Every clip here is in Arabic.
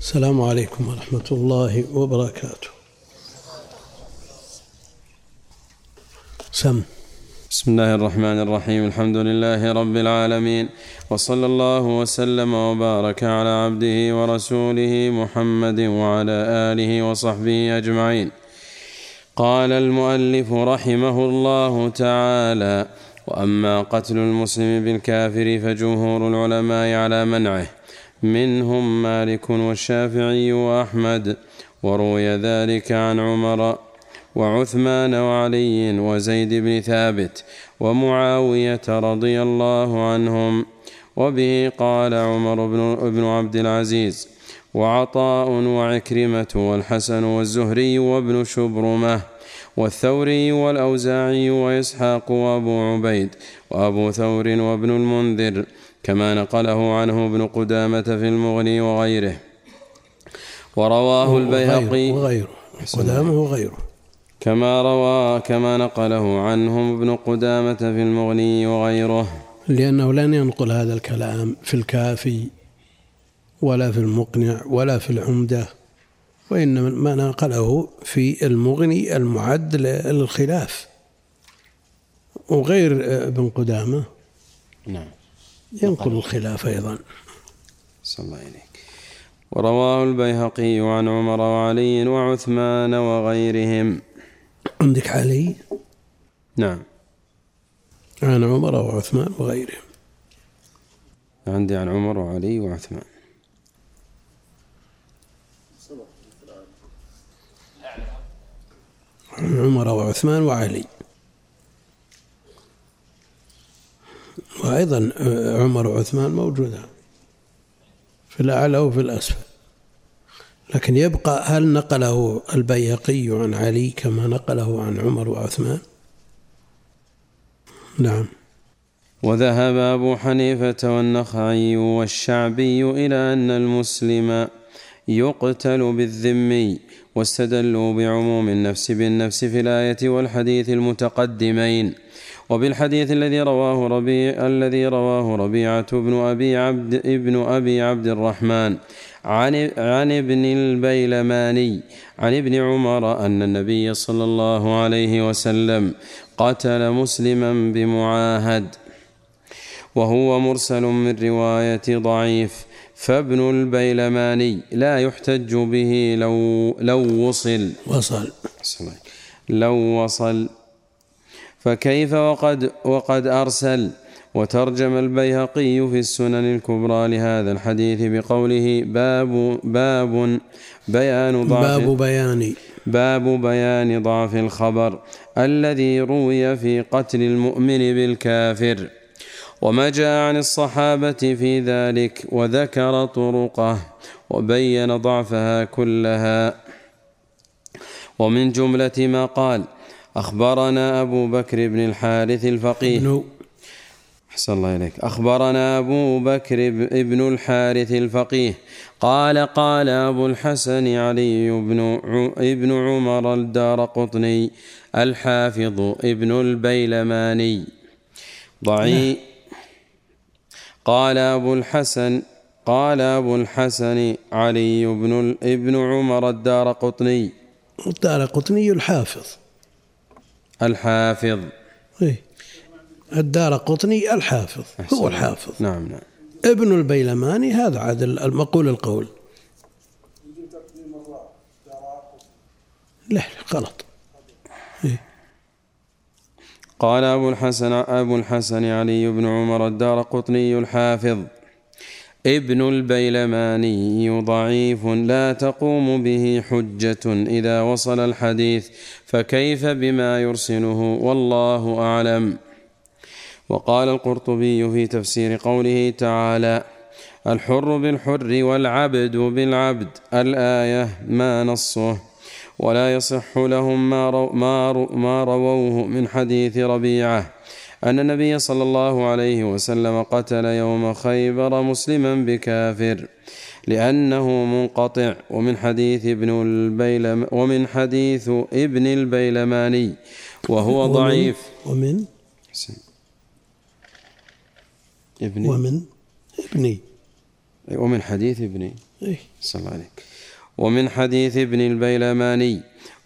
السلام عليكم ورحمة الله وبركاته. سم. بسم الله الرحمن الرحيم. الحمد لله رب العالمين. وصلى الله وسلم وبارك على عبده ورسوله محمد وعلى آله وصحبه أجمعين. قال المؤلف رحمه الله تعالى وأما قتل المسلم بالكافر فجمهور العلماء على منعه. منهم مالك والشافعي وأحمد وروي ذلك عن عمر وعثمان وعلي وزيد بن ثابت ومعاوية رضي الله عنهم وبه قال عمر بن عبد العزيز وعطاء وعكرمة والحسن والزهري وابن شبرمة والثوري والأوزاعي وإسحاق وأبو عبيد وأبو ثور وابن المنذر كما نقله عنه ابن قدامة في المغني وغيره. ورواه البيهقي. وغيره. قدامة وغيره. كما روى كما نقله عنهم ابن قدامة في المغني وغيره. لأنه لن ينقل هذا الكلام في الكافي ولا في المقنع ولا في العمدة وإنما ما نقله في المغني المعد للخلاف. وغير ابن قدامة. نعم. ينقل الخلاف أيضا. صلى الله عليك. ورواه البيهقي عن عمر وعلي وعثمان وغيرهم. عندك علي؟ نعم. عن عمر وعثمان وغيرهم. عندي عن عمر وعلي وعثمان. عن عمر وعثمان وعلي. وأيضا عمر وعثمان موجودان في الأعلى وفي الأسفل. لكن يبقى هل نقله البيهقي عن علي كما نقله عن عمر وعثمان؟ نعم. وذهب أبو حنيفة والنخعي والشعبي إلى أن المسلم يقتل بالذمي واستدلوا بعموم النفس بالنفس في الآية والحديث المتقدمين. وبالحديث الذي رواه ربيع الذي رواه ربيعة بن أبي عبد ابن أبي عبد الرحمن عن عن ابن البيلماني عن ابن عمر أن النبي صلى الله عليه وسلم قتل مسلما بمعاهد وهو مرسل من رواية ضعيف فابن البيلماني لا يحتج به لو لو وصل وصل. لو وصل فكيف وقد وقد أرسل؟ وترجم البيهقي في السنن الكبرى لهذا الحديث بقوله باب باب بيان ضعف باب بيان. باب بيان ضعف الخبر الذي روي في قتل المؤمن بالكافر. وما جاء عن الصحابة في ذلك وذكر طرقه وبين ضعفها كلها. ومن جملة ما قال أخبرنا أبو بكر بن الحارث الفقيه. أحسن الله إليك. أخبرنا أبو بكر بن الحارث الفقيه. قال قال أبو الحسن علي بن ابن عمر الدار قطني الحافظ ابن البيلماني. ضعيف قال أبو الحسن قال أبو الحسن علي بن ابن عمر الدار قطني الدار قطني الحافظ. الحافظ. إيه. الدار قطني الحافظ هو الحافظ. نعم نعم. ابن البيلماني هذا عاد المقول القول. لا غلط. إيه. قال أبو الحسن أبو الحسن علي بن عمر الدار قطني الحافظ. ابن البيلماني ضعيف لا تقوم به حجة إذا وصل الحديث فكيف بما يرسله؟ والله أعلم. وقال القرطبي في تفسير قوله تعالى الحر بالحر والعبد بالعبد الآية ما نصه. ولا يصح لهم ما, رو ما, رو ما رووه من حديث ربيعة. أن النبي صلى الله عليه وسلم قتل يوم خيبر مسلما بكافر لأنه منقطع. ومن حديث ابن البيلم ومن حديث ابن البيلماني وهو ومن ضعيف. ومن؟ ابن ومن؟ ابني. ومن حديث ابن إيه؟ صلى الله عليك ومن حديث ابن البيلماني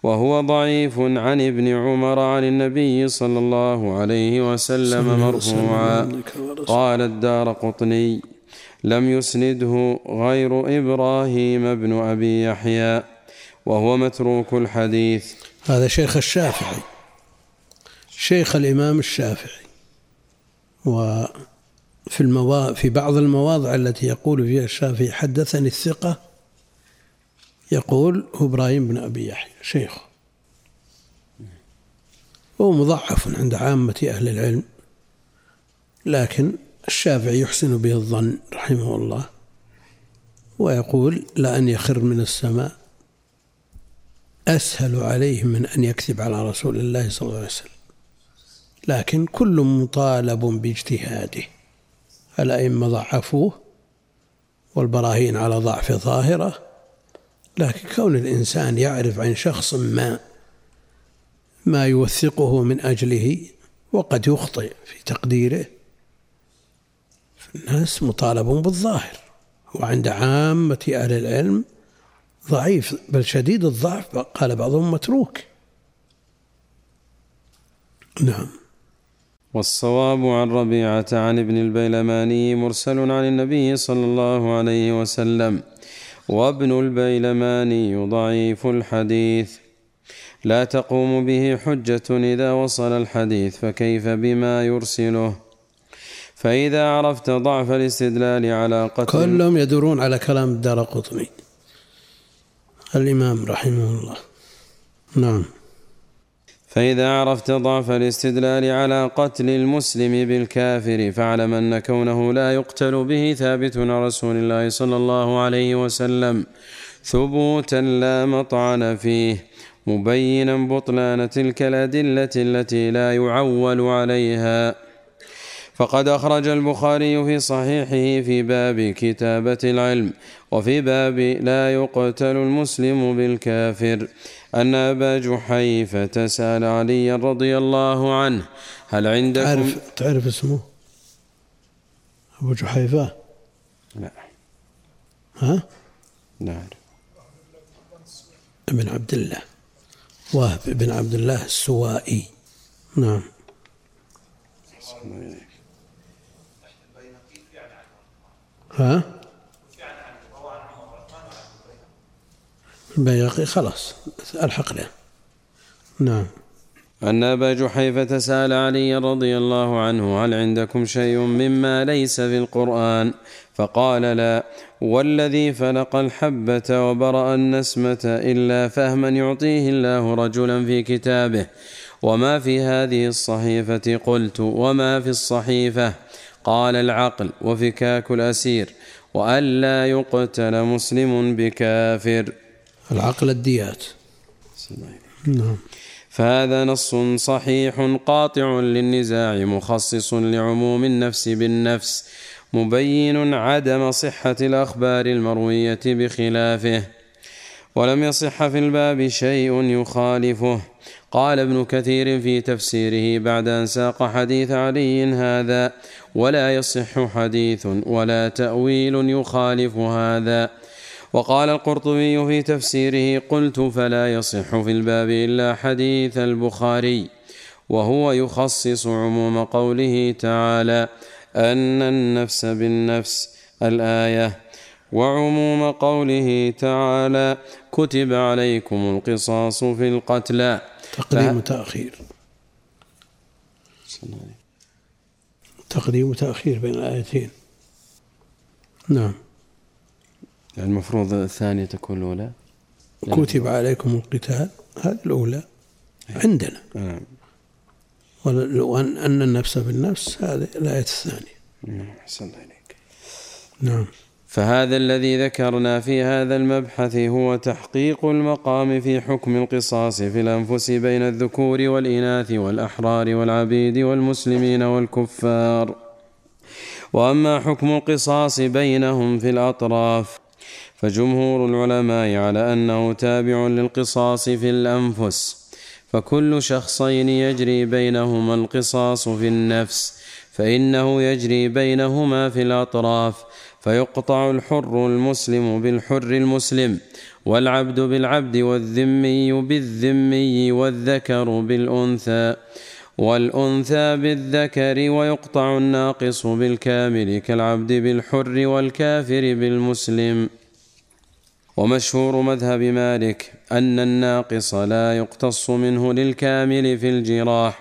وهو ضعيف عن ابن عمر عن النبي صلى الله عليه وسلم مرفوعا. قال الدار قطني. لم يسنده غير إبراهيم بن أبي يحيى وهو متروك الحديث. هذا شيخ الشافعي شيخ الإمام الشافعي. وفي الموا... في بعض المواضع التي يقول فيها الشافعي حدثني الثقة يقول هو إبراهيم بن أبي يحيى شيخه هو مضعف عند عامة أهل العلم لكن الشافعي يحسن به الظن رحمه الله ويقول لأن يخر من السماء أسهل عليه من أن يكذب على رسول الله صلى الله عليه وسلم. لكن كل مطالب باجتهاده الأئمة ضعفوه والبراهين على ضعف ظاهرة لكن كون الإنسان يعرف عن شخص ما ما يوثقه من أجله وقد يخطئ في تقديره الناس مطالب بالظاهر. وعند عامة أهل العلم ضعيف بل شديد الضعف قال بعضهم متروك. نعم. والصواب عن ربيعة عن ابن البيلماني مرسل عن النبي صلى الله عليه وسلم. وابن البيلماني ضعيف الحديث. لا تقوم به حجة إذا وصل الحديث فكيف بما يرسله؟ فإذا عرفت ضعف الاستدلال على قتل كلهم يدورون على كلام الدار قطني. الإمام رحمه الله. نعم. فإذا عرفت ضعف الاستدلال على قتل المسلم بالكافر فاعلم أن كونه لا يقتل به ثابت عن رسول الله صلى الله عليه وسلم. ثبوتا لا مطعن فيه مبينا بطلان تلك الأدلة التي لا يعول عليها. فقد أخرج البخاري في صحيحه في باب كتابة العلم وفي باب لا يقتل المسلم بالكافر. أن أبا جحيفة سأل علي رضي الله عنه هل عندكم؟ تعرف تعرف اسمه؟ أبو جحيفة؟ لا. ها؟ لا. ابن عبد الله. وهب بن عبد الله السوائي. نعم. ها؟ البياقي خلاص الحق له نعم. أن أبا جحيفة سأل علي رضي الله عنه هل عندكم شيء مما ليس في القرآن؟ فقال لا. والذي فلق الحبة وبرأ النسمة إلا فهما يعطيه الله رجلا في كتابه. وما في هذه الصحيفة؟ قلت وما في الصحيفة؟ قال العقل وفكاك الأسير. وألا يقتل مسلم بكافر. العقل الديات. نعم. فهذا نص صحيح قاطع للنزاع مخصص لعموم النفس بالنفس مبين عدم صحة الأخبار المروية بخلافه. ولم يصح في الباب شيء يخالفه. قال ابن كثير في تفسيره بعد أن ساق حديث علي هذا ولا يصح حديث ولا تأويل يخالف هذا. وقال القرطبي في تفسيره قلت فلا يصح في الباب إلا حديث البخاري وهو يخصص عموم قوله تعالى أن النفس بالنفس الآية وعموم قوله تعالى كتب عليكم القصاص في القتلى. تقديم وتأخير تقديم وتأخير بين الآيتين. نعم. المفروض الثانية تكون الأولى؟ كتب عليكم القتال هذه الأولى عندنا. نعم. وأن أن النفس بالنفس هذه الآية الثانية. نعم أحسن الله إليك. نعم. فهذا الذي ذكرنا في هذا المبحث هو تحقيق المقام في حكم القصاص في الأنفس بين الذكور والإناث والأحرار والعبيد والمسلمين والكفار. وأما حكم القصاص بينهم في الأطراف فجمهور العلماء على أنه تابع للقصاص في الأنفس فكل شخصين يجري بينهما القصاص في النفس فإنه يجري بينهما في الأطراف فيقطع الحر المسلم بالحر المسلم والعبد بالعبد والذمي بالذمي والذكر بالأنثى والأنثى بالذكر ويقطع الناقص بالكامل كالعبد بالحر والكافر بالمسلم. ومشهور مذهب مالك أن الناقص لا يقتص منه للكامل في الجراح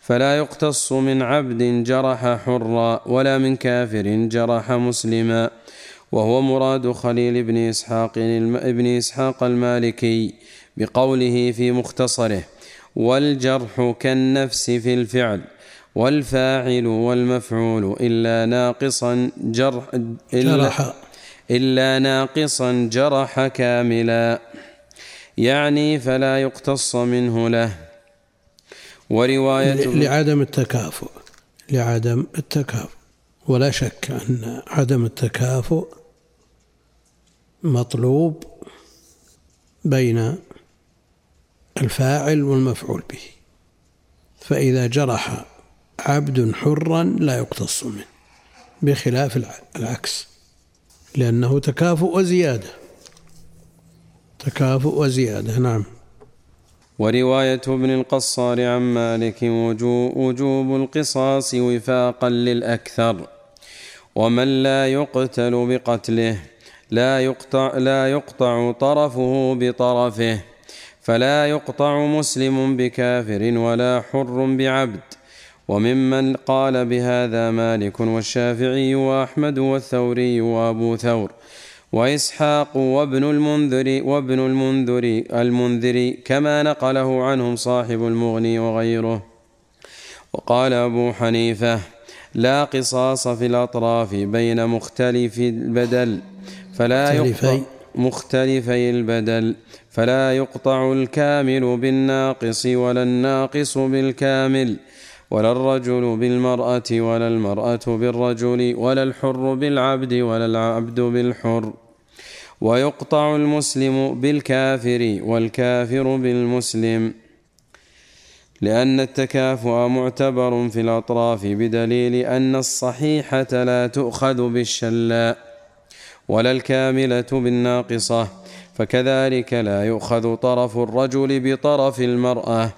فلا يقتص من عبد جرح حرا ولا من كافر جرح مسلما وهو مراد خليل بن إسحاق ابن إسحاق المالكي بقوله في مختصره والجرح كالنفس في الفعل والفاعل والمفعول إلا ناقصا جرح إلا, جرح إلا ناقصا جرح كاملا. يعني فلا يقتص منه له. ورواية لعدم التكافؤ. لعدم التكافؤ. ولا شك أن عدم التكافؤ مطلوب بين الفاعل والمفعول به. فإذا جرح عبد حرا لا يقتص منه بخلاف العكس. لأنه تكافؤ وزيادة. تكافؤ وزيادة نعم. ورواية ابن القصار عن مالك وجوب القصاص وفاقا للأكثر. ومن لا يقتل بقتله لا يقطع, لا يقطع طرفه بطرفه فلا يقطع مسلم بكافر ولا حر بعبد. وممن قال بهذا مالك والشافعي وأحمد والثوري وأبو ثور وإسحاق وابن المنذر وابن المنذر المنذر كما نقله عنهم صاحب المغني وغيره. وقال أبو حنيفة لا قصاص في الأطراف بين مختلف البدل فلا يقطع مختلفي. البدل فلا يقطع الكامل بالناقص ولا الناقص بالكامل. ولا الرجل بالمرأة ولا المرأة بالرجل ولا الحر بالعبد ولا العبد بالحر. ويقطع المسلم بالكافر والكافر بالمسلم. لأن التكافؤ معتبر في الأطراف بدليل أن الصحيحة لا تؤخذ بالشلاء ولا الكاملة بالناقصة. فكذلك لا يؤخذ طرف الرجل بطرف المرأة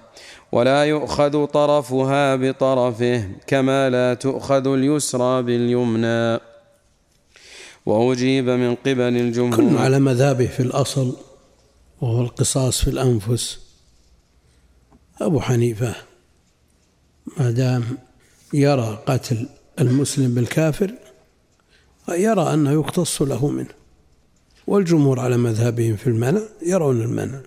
ولا يؤخذ طرفها بطرفه كما لا تؤخذ اليسرى باليمنى. وأجيب من قبل الجمهور كل على مذهبه في الأصل وهو القصاص في الأنفس. أبو حنيفة ما دام يرى قتل المسلم بالكافر يرى أنه يقتص له منه. والجمهور على مذهبهم في المنع يرون المنع.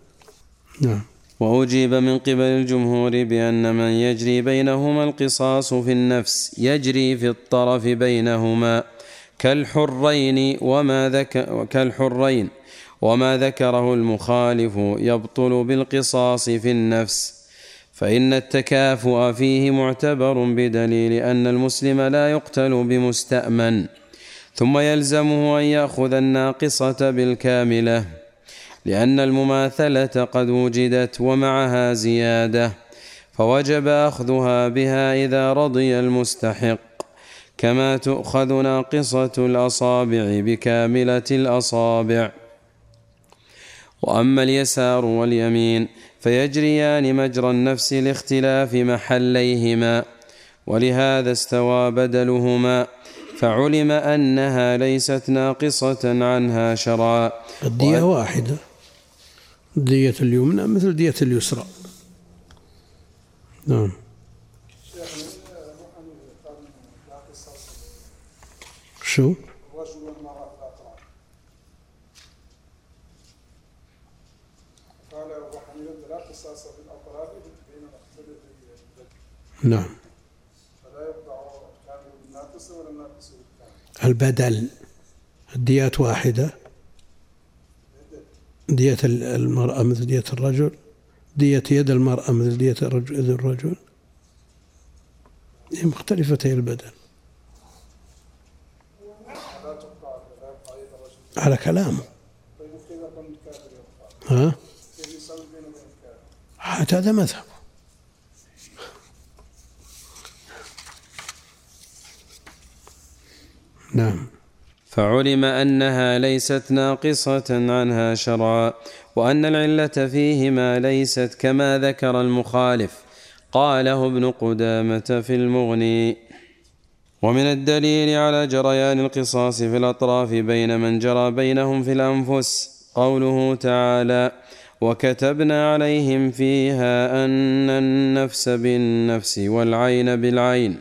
نعم. وأجيب من قبل الجمهور بأن من يجري بينهما القصاص في النفس يجري في الطرف بينهما كالحرين وما ذكر كالحرين وما ذكره المخالف يبطل بالقصاص في النفس. فإن التكافؤ فيه معتبر بدليل أن المسلم لا يقتل بمستأمن. ثم يلزمه أن يأخذ الناقصة بالكاملة لأن المماثلة قد وجدت ومعها زيادة فوجب أخذها بها إذا رضي المستحق كما تؤخذ ناقصة الأصابع بكاملة الأصابع. وأما اليسار واليمين فيجريان مجرى النفس لاختلاف محليهما ولهذا استوى بدلهما. فعلم أنها ليست ناقصة عنها شرعا. الدية واحدة. دية اليمنى مثل دية اليسرى. نعم. شو؟ نعم. البدل الديات واحدة دية المرأة مثل دية الرجل دية يد المرأة مثل دية يد الرجل. مختلفتي البدل. على كلامه. ها؟ هذا مذهب. نعم. فعلم أنها ليست ناقصة عنها شرعا وأن العلة فيهما ليست كما ذكر المخالف. قاله ابن قدامة في المغني ومن الدليل على جريان القصاص في الأطراف بين من جرى بينهم في الأنفس قوله تعالى وكتبنا عليهم فيها أن النفس بالنفس والعين بالعين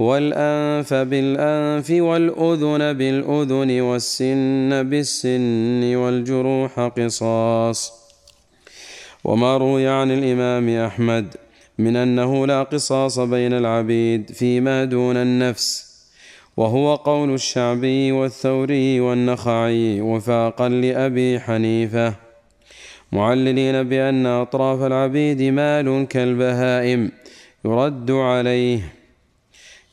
والأنف بالأنف والأذن بالأذن والسن بالسن والجروح قصاص. وما روي عن الإمام أحمد من أنه لا قصاص بين العبيد فيما دون النفس وهو قول الشعبي والثوري والنخعي وفاقا لأبي حنيفة معللين بأن أطراف العبيد مال كالبهائم يرد عليه.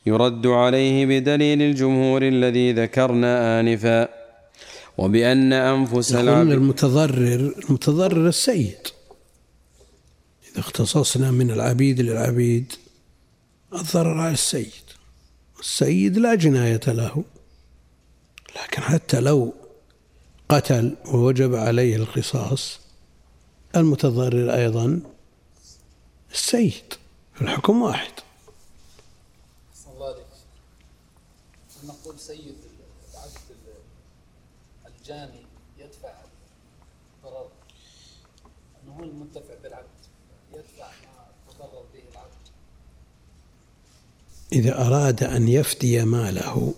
يرد عليه بدليل الجمهور الذي ذكرنا آنفا وبأن أنفس العبد المتضرر المتضرر السيد. إذا اختصصنا من العبيد للعبيد الضرر على السيد. السيد لا جناية له لكن حتى لو قتل ووجب عليه القصاص المتضرر أيضا السيد الحكم واحد سيد العبد الجاني يدفع ضرر انه هو المنتفع بالعبد يدفع ما تضرر به العبد اذا أراد أن يفدي ماله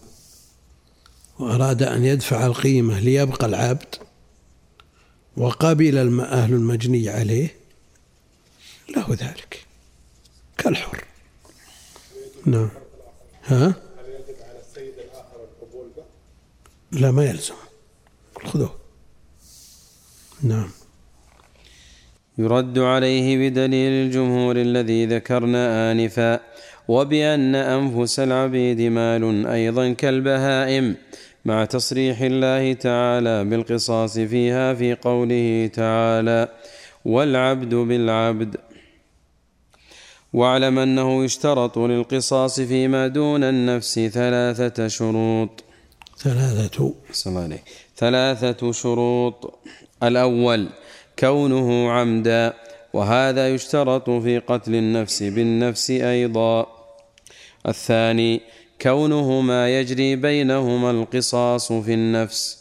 وأراد أن يدفع القيمة ليبقى العبد وقبل أهل المجني عليه له ذلك كالحر. نعم. ها؟ لا ما يلزم. خذوه. نعم. يرد عليه بدليل الجمهور الذي ذكرنا آنفا وبأن أنفس العبيد مال أيضا كالبهائم مع تصريح الله تعالى بالقصاص فيها في قوله تعالى والعبد بالعبد واعلم أنه يشترط للقصاص فيما دون النفس ثلاثة شروط. ثلاثة. عليك ثلاثة شروط. الأول كونه عمدا وهذا يشترط في قتل النفس بالنفس أيضا. الثاني كونه ما يجري بينهما القصاص في النفس.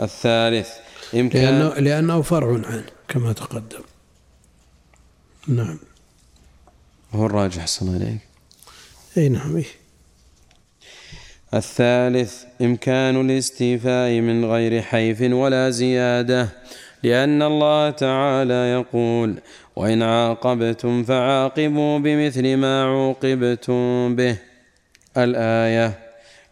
الثالث إمكان لأنه, لأنه فرع عنه كما تقدم. نعم. هو الراجح صلى الله عليه أي نعم الثالث إمكان الاستيفاء من غير حيف ولا زيادة لأن الله تعالى يقول وإن عاقبتم فعاقبوا بمثل ما عوقبتم به. الآية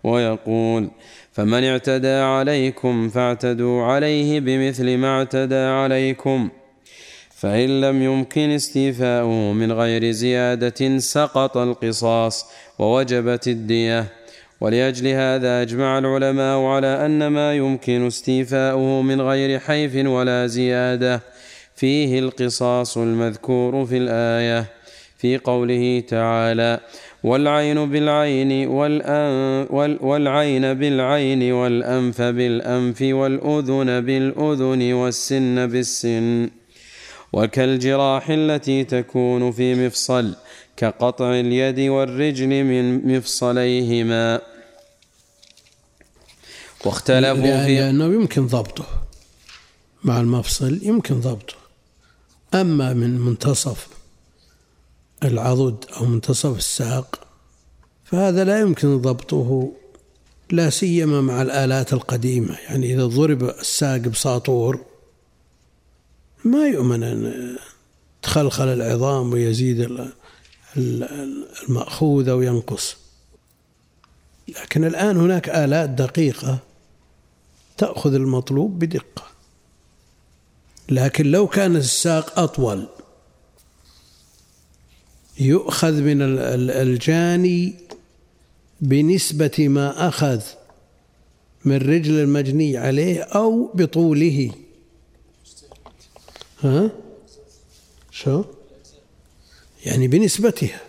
ويقول فمن اعتدى عليكم فاعتدوا عليه بمثل ما اعتدى عليكم. فإن لم يمكن استيفاؤه من غير زيادة سقط القصاص ووجبت الدية. ولأجل هذا أجمع العلماء على أن ما يمكن استيفاؤه من غير حيف ولا زيادة فيه القصاص المذكور في الآية في قوله تعالى والعين بالعين والعين بالعين والأنف بالأنف والأذن بالأذن والسن بالسن وكالجراح التي تكون في مفصل كقطع اليد والرجل من مفصليهما. واختلفوا في لأنه يمكن ضبطه. مع المفصل يمكن ضبطه. أما من منتصف العضد أو منتصف الساق فهذا لا يمكن ضبطه لا سيما مع الآلات القديمة. يعني إذا ضرب الساق بساطور ما يؤمن أن تخلخل العظام ويزيد المأخوذ أو ينقص. لكن الآن هناك آلات دقيقة تأخذ المطلوب بدقة. لكن لو كان الساق أطول يؤخذ من الجاني بنسبة ما أخذ من رجل المجني عليه أو بطوله. ها؟ شو؟ يعني بنسبتها.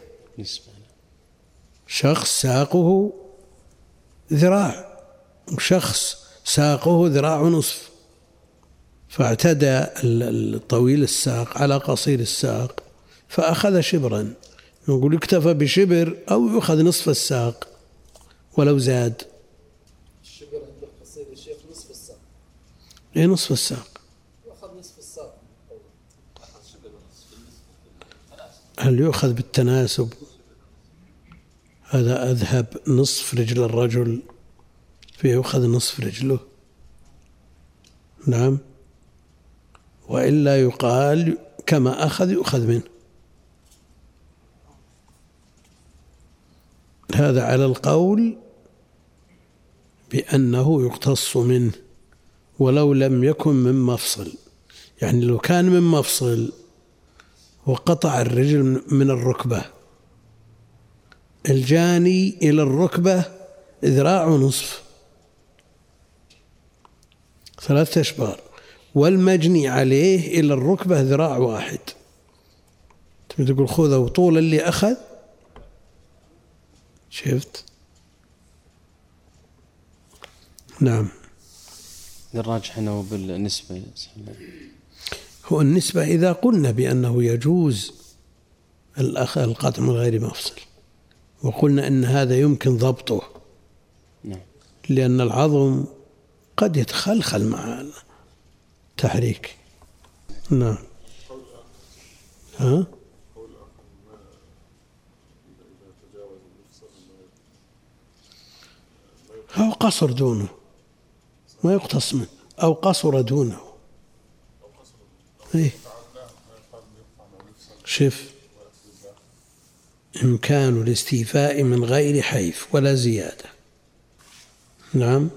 شخص ساقه ذراع شخص ساقه ذراع نصف. فاعتدى الطويل الساق على قصير الساق فأخذ شبرا. نقول اكتفى بشبر أو يؤخذ نصف الساق ولو زاد. الشبر عند القصير يا شيخ نصف الساق. اي نصف الساق. ياخذ نصف الساق. هل يؤخذ بالتناسب؟ هذا أذهب نصف رجل الرجل فيؤخذ نصف رجله. نعم. وإلا يقال كما أخذ يؤخذ منه. هذا على القول بأنه يقتص منه ولو لم يكن من مفصل. يعني لو كان من مفصل وقطع الرجل من الركبة الجاني إلى الركبة ذراع نصف. ثلاثة أشبار. والمجني عليه إلى الركبة ذراع واحد. تبي تقول خذه طول اللي أخذ؟ شفت؟ نعم. الراجح انه بالنسبة. هو النسبة إذا قلنا بأنه يجوز الأخ القطع من غير مفصل وقلنا أن هذا يمكن ضبطه نعم. لأن العظم قد يتخلخل مع التحريك نعم. ها؟ أو قصر دونه. ما يقتص منه. أو قصر دونه. إيه. شف إمكان الاستيفاء من غير حيف ولا زيادة. نعم.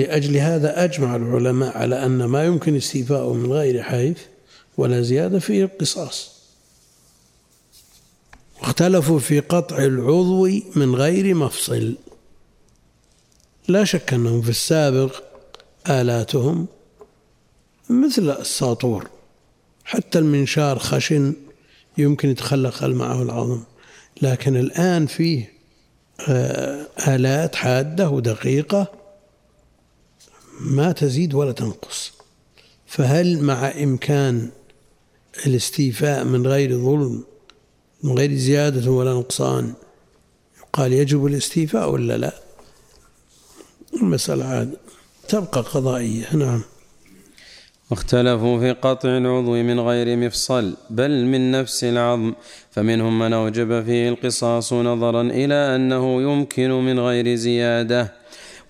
ولأجل هذا أجمع العلماء على أن ما يمكن استيفاءه من غير حيف ولا زيادة فيه القصاص. واختلفوا في قطع العضو من غير مفصل. لا شك أنهم في السابق آلاتهم مثل الساطور. حتى المنشار خشن يمكن يتخلق معه العظم. لكن الآن فيه آه، آلات حادة ودقيقة ما تزيد ولا تنقص. فهل مع إمكان الاستيفاء من غير ظلم من غير زيادة ولا نقصان قال يجب الاستيفاء ولا لا؟ المسألة عاد تبقى قضائية. نعم. واختلفوا في قطع العضو من غير مفصل بل من نفس العظم. فمنهم من أوجب فيه القصاص نظرا إلى أنه يمكن من غير زيادة.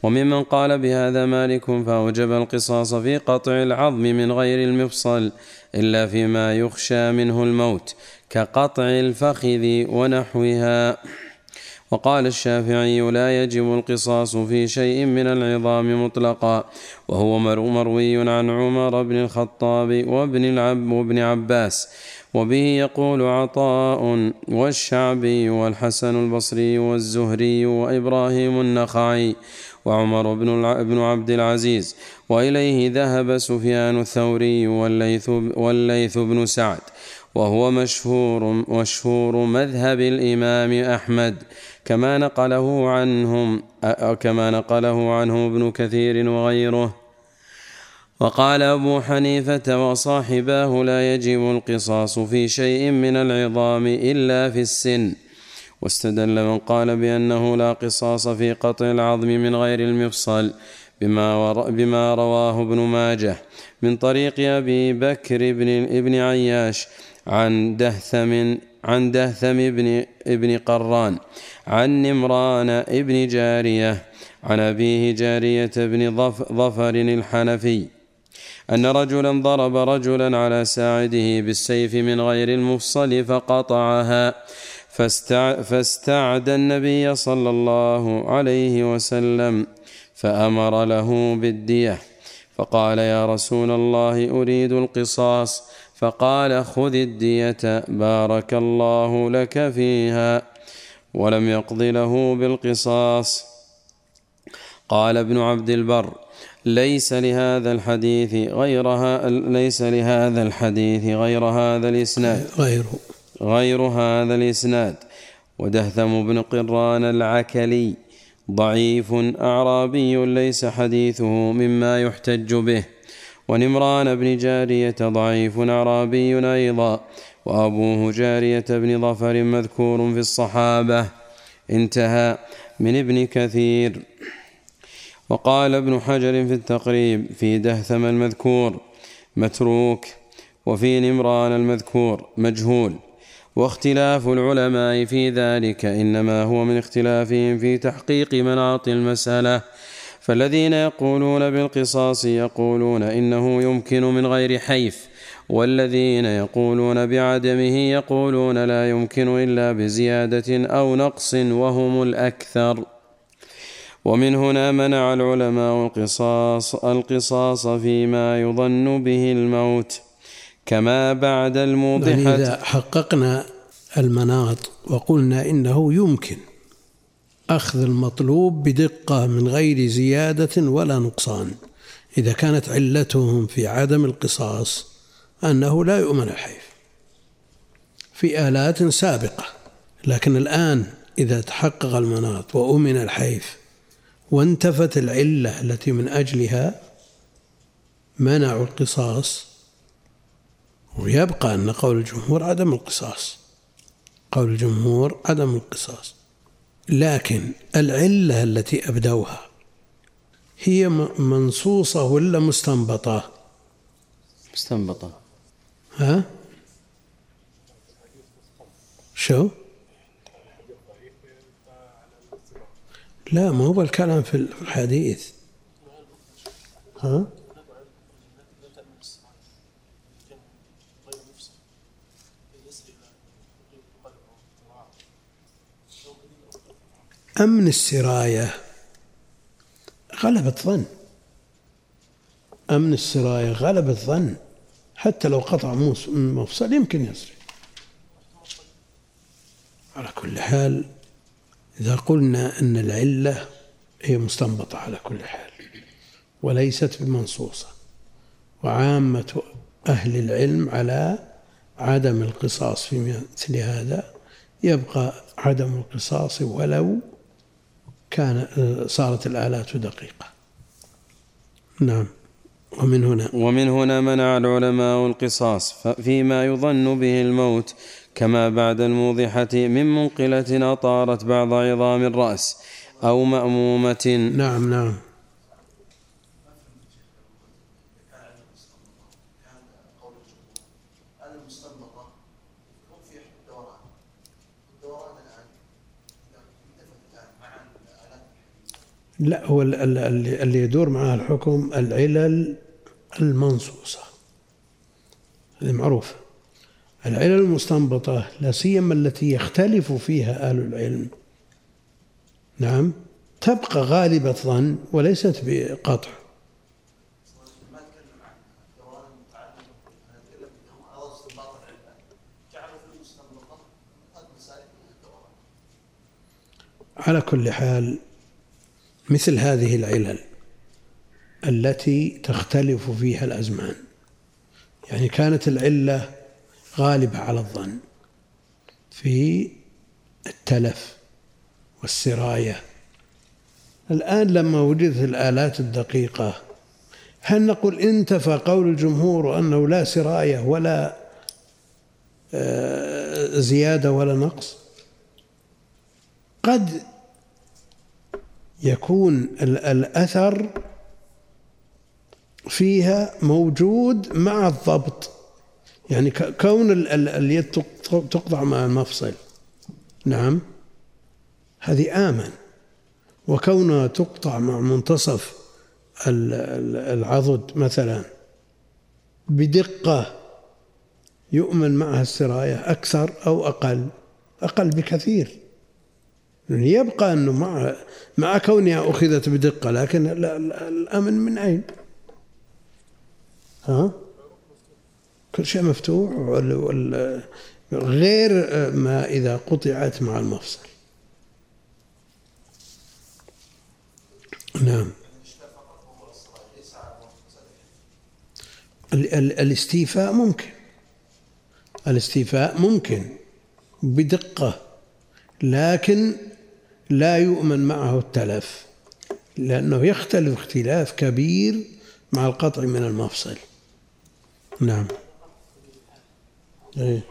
وممن قال بهذا مالك فأوجب القصاص في قطع العظم من غير المفصل إلا فيما يخشى منه الموت كقطع الفخذ ونحوها. وقال الشافعي لا يجب القصاص في شيء من العظام مطلقا وهو مروي عن عمر بن الخطاب وابن العب وابن عباس وبه يقول عطاء والشعبي والحسن البصري والزهري وإبراهيم النخعي وعمر بن عبد العزيز وإليه ذهب سفيان الثوري والليث والليث بن سعد وهو مشهور مشهور مذهب الإمام أحمد كما نقله عنهم كما نقله عنه ابن كثير وغيره. وقال أبو حنيفة وصاحباه لا يجب القصاص في شيء من العظام إلا في السن. واستدل من قال بأنه لا قصاص في قطع العظم من غير المفصل بما, بما رواه ابن ماجه من طريق أبي بكر بن ابن عياش عن دهثم عن دهثم ابن ابن قران عن نمران ابن جارية عن أبيه جارية بن ظفر الحنفي أن رجلا ضرب رجلا على ساعده بالسيف من غير المفصل فقطعها فاستعد النبي صلى الله عليه وسلم فأمر له بالدية. فقال يا رسول الله أريد القصاص. فقال خذ الدية بارك الله لك فيها. ولم يقض له بالقصاص. قال ابن عبد البر ليس لهذا الحديث غيرها ليس لهذا الحديث غير هذا الإسناد. غيره. غير هذا الإسناد. ودهثم بن قران العكلي ضعيف أعرابي ليس حديثه مما يحتج به. ونمران بن جارية ضعيف أعرابي أيضا. وأبوه جارية بن ظفر مذكور في الصحابة. انتهى من ابن كثير. وقال ابن حجر في التقريب في دهثم المذكور متروك. وفي نمران المذكور مجهول. واختلاف العلماء في ذلك إنما هو من اختلافهم في تحقيق مناط المسألة. فالذين يقولون بالقصاص يقولون إنه يمكن من غير حيف والذين يقولون بعدمه يقولون لا يمكن إلا بزيادة أو نقص وهم الأكثر. ومن هنا منع العلماء القصاص القصاص فيما يظن به الموت. كما بعد الموضحة. يعني إذا حققنا المناط وقلنا إنه يمكن أخذ المطلوب بدقة من غير زيادة ولا نقصان إذا كانت علتهم في عدم القصاص أنه لا يؤمن الحيف. في آلات سابقة لكن الآن إذا تحقق المناط وأمن الحيف وانتفت العلة التي من أجلها منعوا القصاص ويبقى أن قول الجمهور عدم القصاص قول الجمهور عدم القصاص لكن العلة التي أبدوها هي منصوصة ولا مستنبطة؟ مستنبطة ها؟ شو؟ لا ما هو الكلام في الحديث ها؟ أمن السراية غلبة ظن. أمن السراية غلبة ظن. حتى لو قطع مفصل يمكن يسري على كل حال إذا قلنا أن العلة هي مستنبطة على كل حال وليست بمنصوصة وعامة أهل العلم على عدم القصاص في مثل هذا يبقى عدم القصاص ولو كان صارت الآلات دقيقة. نعم. ومن هنا. ومن هنا منع العلماء القصاص فيما يظن به الموت كما بعد الموضحة من منقلة أطارت بعض عظام الرأس أو مأمومة. نعم نعم. لا هو اللي يدور معها الحكم العلل المنصوصة. هذه معروفة. العلل المستنبطة لا سيما التي يختلف فيها أهل العلم. نعم تبقى غالبة ظن وليست بقطع. على كل حال مثل هذه العلل التي تختلف فيها الأزمان. يعني كانت العلة غالبة على الظن في التلف والسراية. الآن لما وجدت الآلات الدقيقة هل نقول انتفى قول الجمهور أنه لا سراية ولا آه، زيادة ولا نقص؟ قد يكون الأثر فيها موجود مع الضبط. يعني كون اليد تقطع مع المفصل. نعم. هذه آمن. وكونها تقطع مع منتصف العضد مثلا بدقة يؤمن معها السراية أكثر أو أقل. أقل بكثير. يبقى أنه مع مع كونها أخذت بدقة لكن الأمن من أين؟ ها؟ كل شيء مفتوح غير ما إذا قطعت مع المفصل نعم الاستيفاء ممكن الاستيفاء ممكن بدقة لكن لا يؤمن معه التلف لأنه يختلف اختلاف كبير مع القطع من المفصل. نعم. إيه.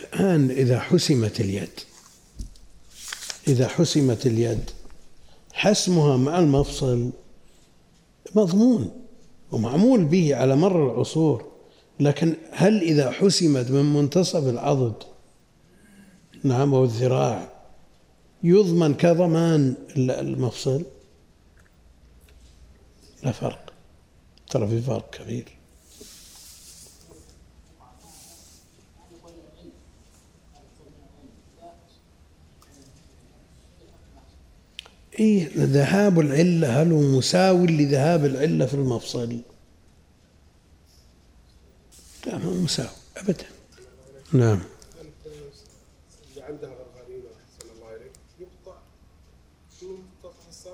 الآن إذا حسمت اليد إذا حسمت اليد حسمها مع المفصل مضمون ومعمول به على مر العصور. لكن هل إذا حسمت من منتصف العضد نعم أو الذراع يضمن كضمان المفصل؟ لا فرق. ترى في فرق كبير. إيه ذهاب العلة هل هو مساوي لذهاب العلة في المفصل؟ لا ما مساوي أبدا. نعم. اللي عندها غرغرينة أحسن الله يقطع من وتحسم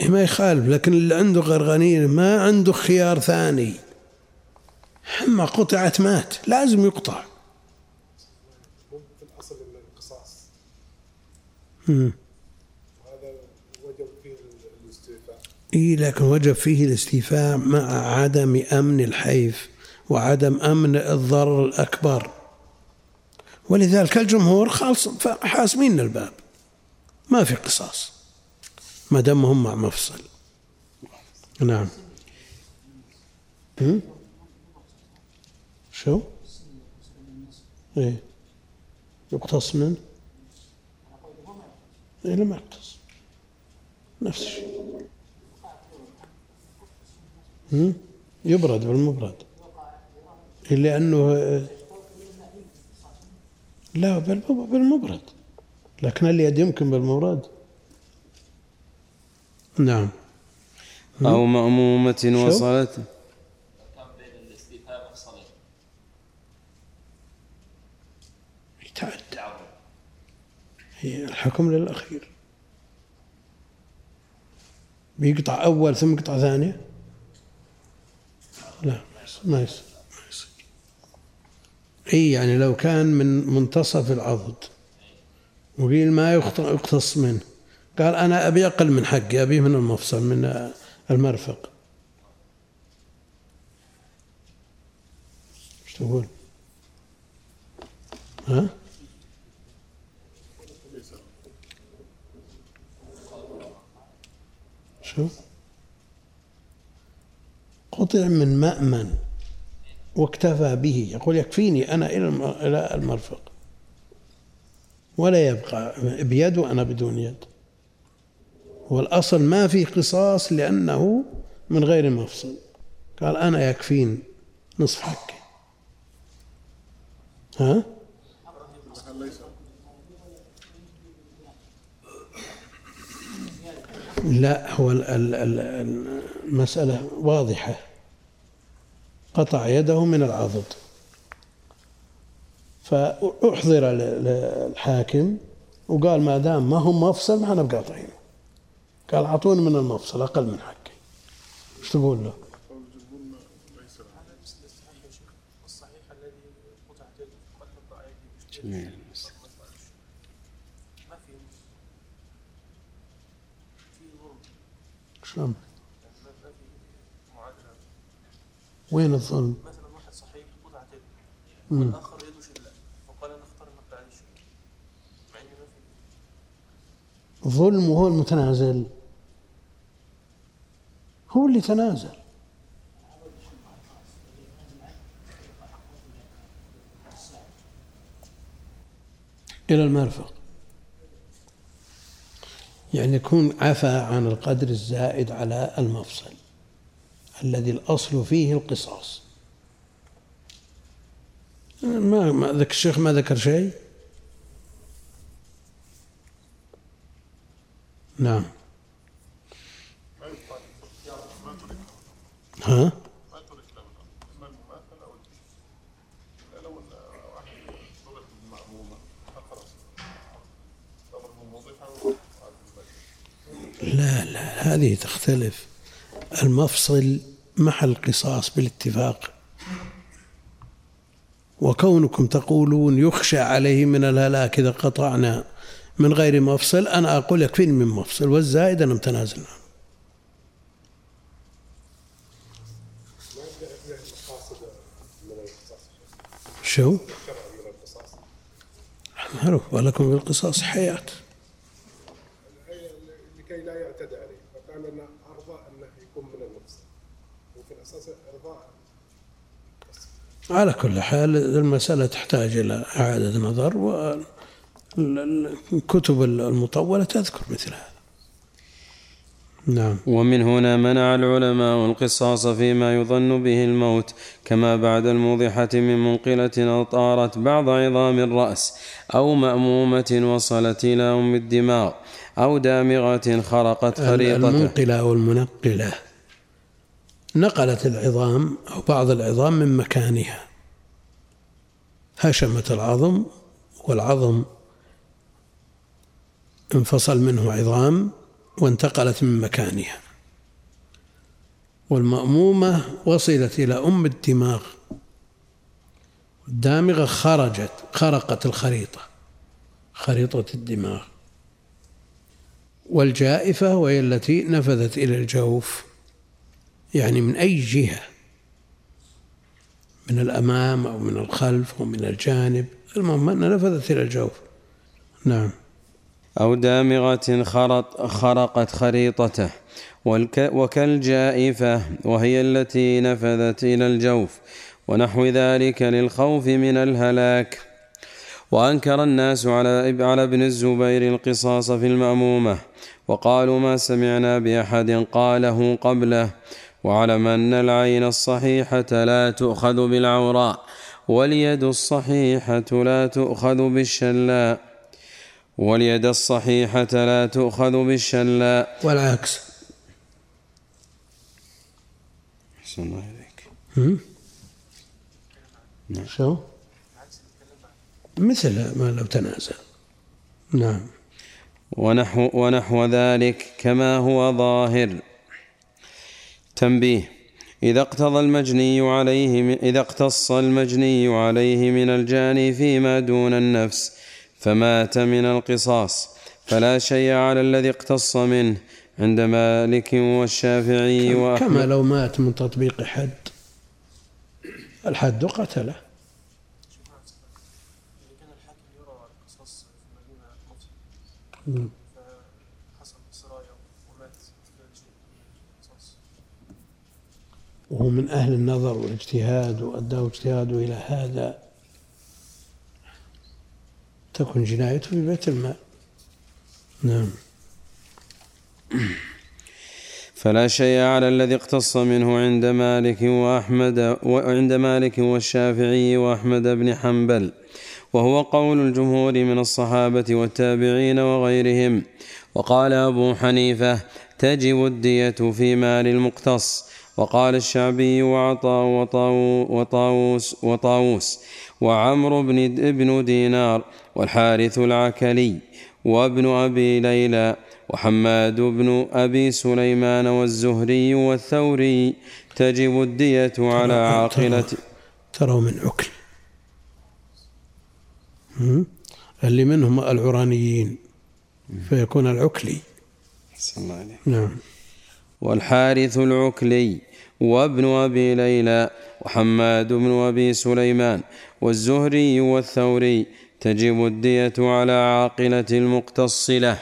إيه ما يخالف لكن اللي عنده غرغانين ما عنده خيار ثاني. حما قطعت مات لازم يقطع. في الأصل القصاص مم. هذا وجب فيه الاستيفاء إيه لكن وجب فيه الاستيفاء مع عدم أمن الحيف وعدم أمن الضرر الأكبر ولذلك الجمهور خالص حاسمين الباب ما في قصاص ما دام هم مع مفصل نعم هم؟ شو؟ إيه يقتص من؟ إيه لم يقتص نفس الشيء؟ يبرد بالمبرد لأنه لا بالمب- بالمبرد لكن اليد يمكن بالمبرد نعم. أو مأمومة وصلت؟ يتعدى. هي الحكم للأخير. بيقطع أول ثم يقطع ثانية؟ لا ما يصير إي يعني لو كان من منتصف العضد. وقيل ما يقتص منه. قال أنا أبي أقل من حقي أبيه من المفصل من المرفق. إيش تقول؟ ها؟ شو؟ قطع من مأمن واكتفى به. يقول يكفيني أنا إلى الم- إلى المرفق. ولا يبقى بيد وأنا بدون يد. والأصل ما في قصاص لأنه من غير مفصل. قال أنا يكفيني نصف حقي. ها؟ لا هو ال- ال- ال- المسألة واضحة. قطع يده من العضد. فأحضر ل- للحاكم وقال ما دام ما هم مفصل ما إحنا بقاطعينه قال أعطوني من المفصل أقل من حقي. إيش تقول له؟ الصحيح الذي قطعت يده قد تقطع يده جميل ما في في ظلم شلون؟ وين الظلم؟ مثلا واحد صحيح قطعت يده مم. والآخر يده شلة فقال أنا أختار المقطع مع انه ما في ظلم وهو المتنازل هو اللي تنازل إلى المرفق يعني يكون عفى عن القدر الزائد على المفصل الذي الأصل فيه القصاص. ما ما ذاك الشيخ ما ذكر شيء؟ نعم. ها؟ لا لا هذه تختلف. المفصل محل قصاص بالاتفاق. وكونكم تقولون يخشى عليه من الهلاك إذا قطعنا من غير مفصل أنا أقول يكفيني من مفصل؟ والزائد أنا متنازل عنه. شو؟ ولكم في القصاص حياة هي لكي لا يعتدى عليه فكان لنا ارضاء انه يكون من النفس وفي الاساس ارضاء على كل حال المسألة تحتاج إلى إعادة نظر والكتب المطولة تذكر مثل هذا. نعم. ومن هنا منع العلماء القصاص فيما يظن به الموت كما بعد الموضحة من منقلة أو طارت بعض عظام الرأس أو مأمومة وصلت إلى أم الدماغ أو دامغة خرقت خريطته المنقلة أو المنقلة نقلت العظام أو بعض العظام من مكانها. هشمت العظم والعظم انفصل منه عظام وانتقلت من مكانها. والمأمومة وصلت إلى أم الدماغ. الدامغة خرجت خرقت الخريطة خريطة الدماغ. والجائفة وهي التي نفذت إلى الجوف. يعني من أي جهة من الأمام أو من الخلف أو من الجانب. المهم أنها نفذت إلى الجوف. نعم. أو دامغة خرط خرقت خريطته وكالجائفة وهي التي نفذت إلى الجوف ونحو ذلك للخوف من الهلاك. وأنكر الناس على على ابن الزبير القصاص في المأمومة وقالوا ما سمعنا بأحد قاله قبله واعلم أن العين الصحيحة لا تؤخذ بالعوراء واليد الصحيحة لا تؤخذ بالشلاء واليد الصحيحة لا تؤخذ بالشلاء. والعكس. أحسن الله إليك. هم؟ شو؟ مثل ما لو تنازل. نعم. ونحو, ونحو ذلك كما هو ظاهر. تنبيه إذا اقتضى المجني عليه إذا اقتص المجني عليه من الجاني فيما دون النفس فمات من القصاص. فلا شيء على الذي اقتص منه عند مالك والشافعي كما وأحمد. لو مات من تطبيق حد. الحد قتله. إذا كان الحاكم يرى القصاص في المدينة مفسد فحصل سرايا ومات في القصاص وهو من أهل النظر والاجتهاد وأداه اجتهاده إلى هذا. تكون جنايته في بيت المال. نعم. فلا شيء على الذي اقتص منه عند مالك وأحمد وعند مالك والشافعي وأحمد بن حنبل. وهو قول الجمهور من الصحابة والتابعين وغيرهم. وقال أبو حنيفة تجب الدية في مال المقتص. وقال الشعبي وعطاء وطاو- وطاووس وطاووس وعمرو بن ابن دينار والحارث العكلي وابن أبي ليلى وحماد بن أبي سليمان والزهري والثوري تجب الدية على عاقلة تروا من عكل؟ اللي منهم العرانيين فيكون العكلي أحسن الله عليك. نعم والحارث العكلي وابن أبي ليلى وحماد بن أبي سليمان والزهري والثوري تجب الدية على عاقلة المقتص له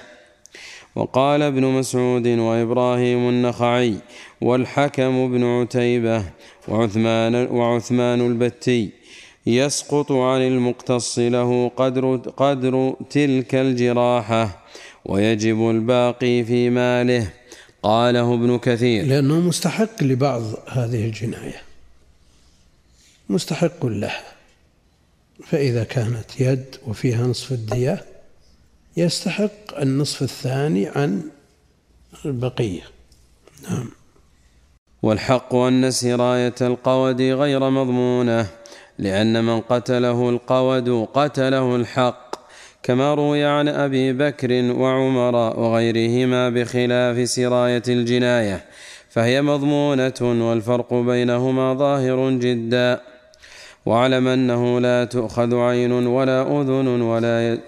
وقال ابن مسعود وإبراهيم النخعي والحكم بن عتيبة وعثمان, وعثمان البتي يسقط عن المقتص له قدر, قدر تلك الجراحة ويجب الباقي في ماله. قاله ابن كثير. لأنه مستحق لبعض هذه الجناية. مستحق لها. فإذا كانت يد وفيها نصف الدية يستحق النصف الثاني عن البقية. نعم. والحق أن سراية القود غير مضمونة لأن من قتله القود قتله الحق. كما روي عن أبي بكر وعمر وغيرهما بخلاف سراية الجناية فهي مضمونة والفرق بينهما ظاهر جدا واعلم أنه لا تؤخذ عين ولا أذن ولا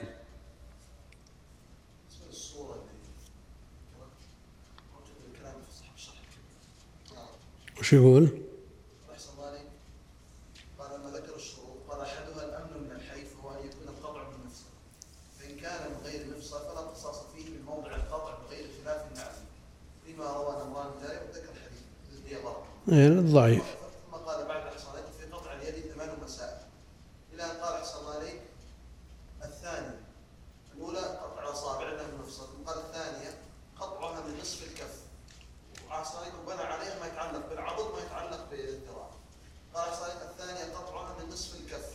الشرح وش يقول؟ أحسن الله عليك قال لما ذكر الشروط قال أحدها الأمن من الحيف وهو أن يكون القطع من مفصل فإن كان من غير مفصل فلا قصاص فيه من موضع القطع بغير خلاف النعزي لما روى نمران ذلك وذكر الحديث الذي ضرب إيه، ضعيف ثم قال بعد عليك في قطع اليد ثمان مسائل إلى ان قال احسن عليك الثاني الاولى قطع الاصابع من المفصل قال الثانية قطعها من نصف الكف عليك بنى عليها ما يتعلق بالعضد ما يتعلق بالذراع قال عليك الثانية قطعها من نصف الكف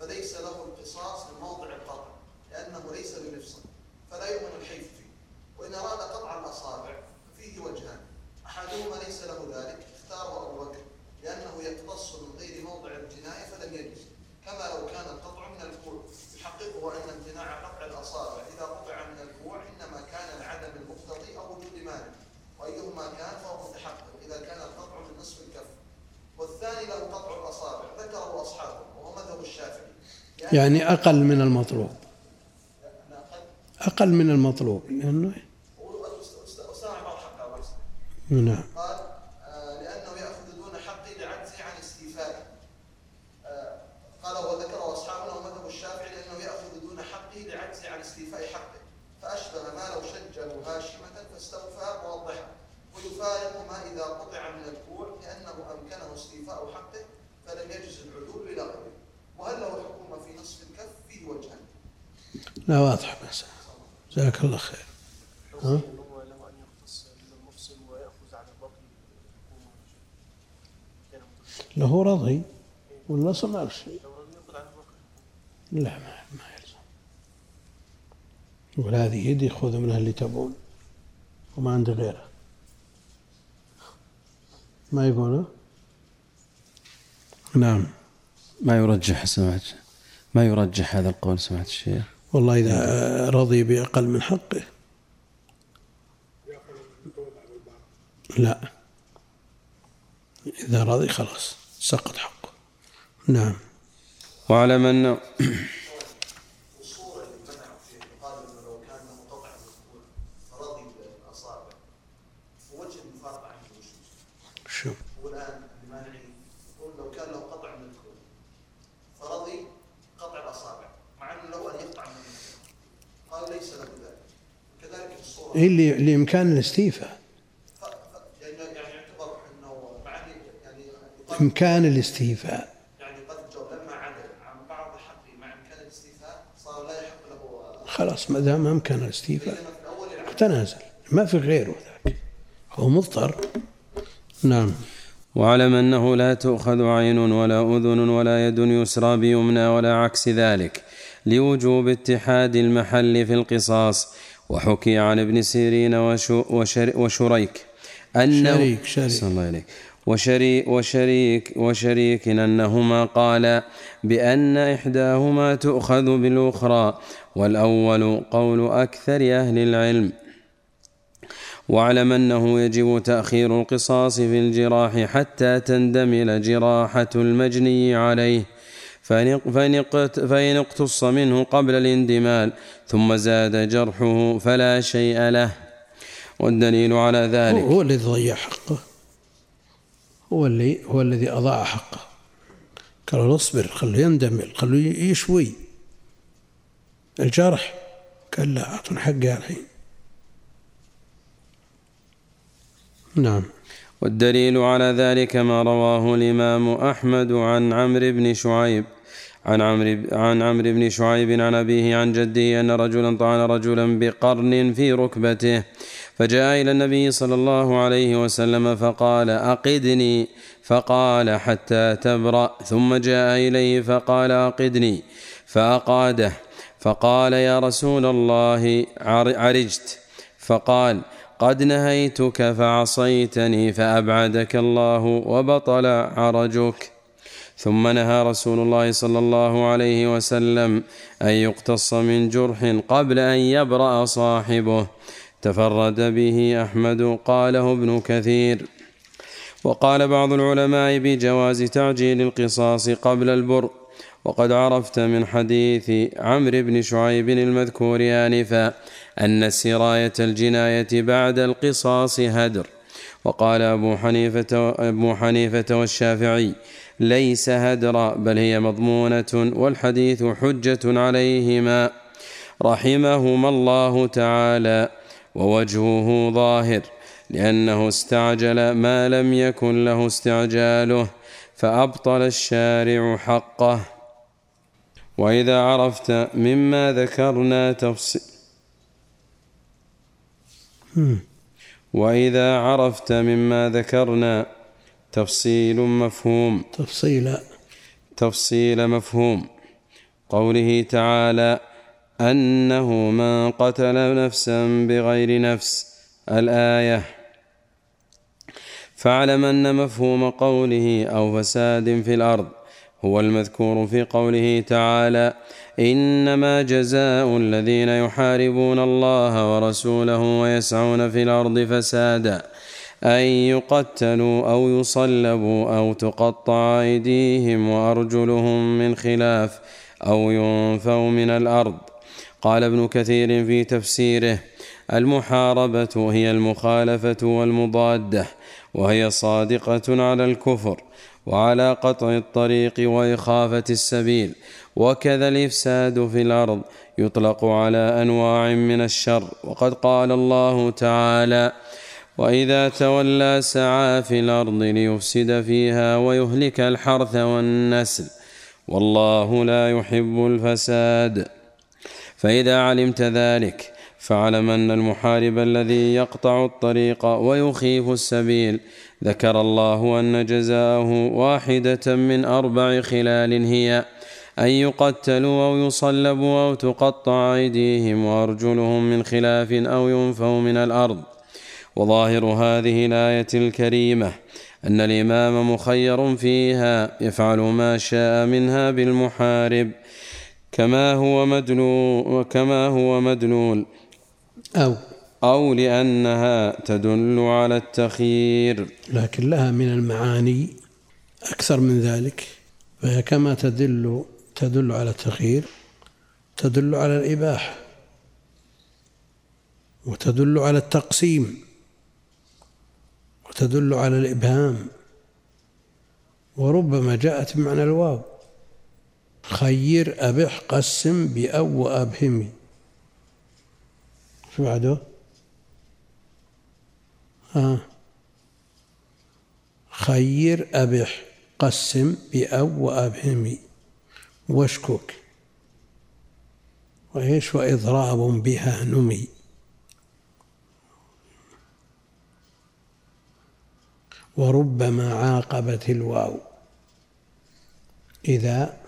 فليس له القصاص من موضع القطع لأنه ليس بمفصل فلا يؤمن الحيف فيه وان اراد قطع الاصابع ففيه وجهان احدهما ليس له ذلك اختاره ابو بكر لأنه يقتص من غير موضع الجنايه فلم يجز كما لو كان القطع من الكوع يحققه ان امتناع قطع الاصابع اذا قطع من الكوع انما كان لعدم المقتضي أو وجود مانع وايهما كان فهو متحقق اذا كان القطع من نصف الكف والثاني له قطع الاصابع ذكره اصحابه وهو مذهب الشافعي لأن يعني أقل من المطلوب. أقل من المطلوب. لأنه. نعم قال آه، لأنه يأخذ دون حقه لعجزه عن استيفائه آه، قال وذكره أصحابنا ومذهب الشافعي لأنه يأخذ دون حقه لعجزه عن استيفاء حقه فأشبه ما لو شجه هاشمة فاستوفى موضحا ويفارق ما إذا قطع من الكوع لأنه أمكنه استيفاء حقه فلم يجز العدول إلى غيره وهل له حكم في نصف الكف فيه وجهان لا واضح بس جزاك الله خير ها؟ ان هو له ان يختص من المفصل وياخذ على الباقي حكومه كان متفق. له رضي صنع شيء لا ما ما يلزم. يقول هذه يدي خذوا منها اللي تبون. وما عندي غيرها ما يقول نعم. ما يرجح سمعت. ما يرجح هذا القول سمعت الشيخ. والله إذا رضي بأقل من حقه. لا. إذا رضي خلاص سقط حقه. نعم. واعلم أن الصورة اللي منع فيه يقال انه لو كان له قطع من الكوع فرضي بالاصابع ووجه المفارقة عنده وش شو؟ هو الان المانعي يقول لو كان له قطع من فرضي قطع الاصابع مع انه لو ان يقطع من قال ليس له ذلك كذلك في اللي اللي إمكان الاستيفاء يعني يعني يعتبر إنه مع يعني إمكان الاستيفاء يعني قد الجواب لما عدل عن بعض حقه مع امكان الاستيفاء صار لا يحق له خلاص ما دام أمكن الاستيفاء تنازل ما في غيره ذاك هو مضطر. نعم. واعلم أنه لا تؤخذ عين ولا أذن ولا يد يسرى بيمنى ولا عكس ذلك لوجوب اتحاد المحل في القصاص. وحكي عن ابن سيرين وشو وشر وشريك. انه شريك- شريك. صلى الله عليك وشريك وشريك وشريك أنهما قالا بأن إحداهما تؤخذ بالأخرى والأول قول أكثر أهل العلم. واعلم أنه يجب تأخير القصاص في الجراح حتى تندمل جراحة المجني عليه. فإن فإن اقت- فإن اقتص منه قبل الاندمال ثم زاد جرحه فلا شيء له. والدليل على ذلك هو الذي ضيع حقه. هو اللي هو الذي أضاع حقه. قالوا له اصبر خليه يندمل خليه يشوي الجرح قال لا أعطوني حقي الحين. نعم. والدليل على ذلك ما رواه الإمام أحمد عن عمرو بن شعيب. عن عمرو عن عمرو بن شعيب عن أبيه عن جده أن رجلا طعن رجلا بقرن في ركبته فجاء إلى النبي صلى الله عليه وسلم فقال أقدني فقال حتى تبرأ ثم جاء إليه فقال أقدني فأقاده فقال يا رسول الله عر- عرجت فقال قد نهيتك فعصيتني فأبعدك الله وبطل عرجك. ثم نهى رسول الله صلى الله عليه وسلم أن يقتص من جرح قبل أن يبرأ صاحبه. تفرد به أحمد قاله ابن كثير. وقال بعض العلماء بجواز تعجيل القصاص قبل البر. وقد عرفت من حديث عمرو بن شعيب المذكور آنفا أن سراية الجناية بعد القصاص هدر. وقال أبو حنيفة, أبو حنيفة والشافعي ليس هدرا بل هي مضمونة والحديث حجة عليهما. رحمهما الله تعالى ووجهه ظاهر لأنه استعجل ما لم يكن له استعجاله فأبطل الشارع حقه. وإذا عرفت مما ذكرنا تفصيل وإذا عرفت مما ذكرنا تفصيل مفهوم. تفصيلا تفصيل مفهوم. قوله تعالى أنه من قتل نفسا بغير نفس. الآية فاعلم أن مفهوم قوله أو فساد في الأرض هو المذكور في قوله تعالى إنما جزاء الذين يحاربون الله ورسوله ويسعون في الأرض فسادا. أن يقتلوا أو يصلبوا أو تقطع أيديهم وأرجلهم من خلاف أو ينفوا من الأرض. قال ابن كثير في تفسيره المحاربة هي المخالفة والمضادة وهي صادقة على الكفر وعلى قطع الطريق وإخافة السبيل وكذا الإفساد في الأرض يطلق على أنواع من الشر. وقد قال الله تعالى وإذا تولى سعى في الأرض ليفسد فيها ويهلك الحرث والنسل والله لا يحب الفساد. فإذا علمت ذلك فاعلم أن المحارب الذي يقطع الطريق ويخيف السبيل ذكر الله أن جزاءه واحدة من أربع خلال هي أن يقتلوا أو يصلبوا أو تقطع أيديهم وأرجلهم من خلاف أو ينفوا من الأرض. وظاهر هذه الآية الكريمة أن الإمام مخير فيها يفعل ما شاء منها بالمحارب. كما هو مدلول كما هو مدلول. أو. أو لأنها تدل على التخيير. لكن لها من المعاني أكثر من ذلك فهي كما تدل تدل على التخيير تدل على الإباحة وتدل على التقسيم. وتدل على الإبهام. وربما جاءت بمعنى الواو. خير أبح قسم بأو وأبهمي شو بعده؟ ها. خير أبح قسم بأو وأبهمي واشكك. وإيش؟ وإضراب بها نمي. وربما عاقبت الواو. إذا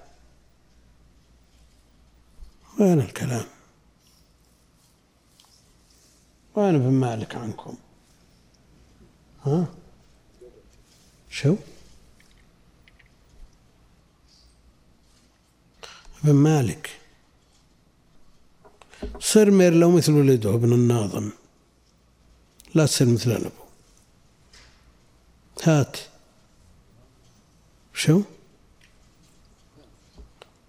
وين الكلام؟ وين ابن مالك عنكم؟ ها؟ شو؟ ابن مالك. صر مير لو مثل ولده ابن الناظم. لا تصير مثل الأبو هات. شو؟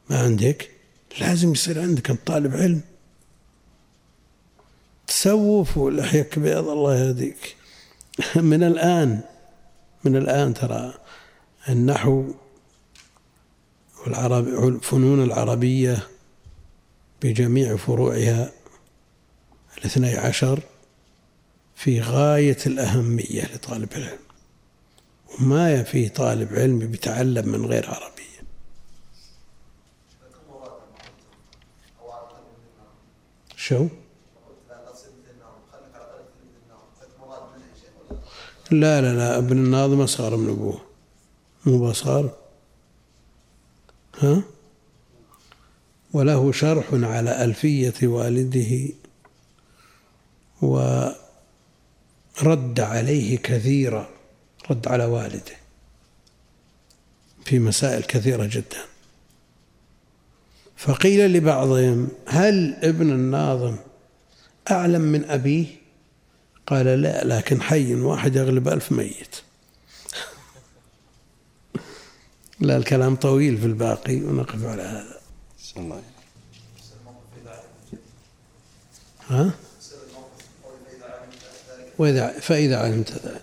ما عندك؟ لازم يصير عندك أنت طالب علم. تسوف ولحيك بيض الله يهديك. من الآن من الآن ترى النحو والعرب الفنون العربية بجميع فروعها الاثني عشر في غاية الأهمية لطالب العلم. وما يفي طالب علم بيتعلم من غير عربية. شو؟ لا لا لا ابن الناظم أصغر من أبوه. مو بأصغر؟ ها؟ وله شرح على ألفية والده ورد عليه كثيرا. رد على والده في مسائل كثيرة جدا. فقيل لبعضهم هل ابن الناظم أعلم من أبيه؟ قال لا لكن حي واحد يغلب ألف ميت. لا الكلام طويل في الباقي ونقف على هذا. الله. ها؟ وإذا فإذا علمت ذلك.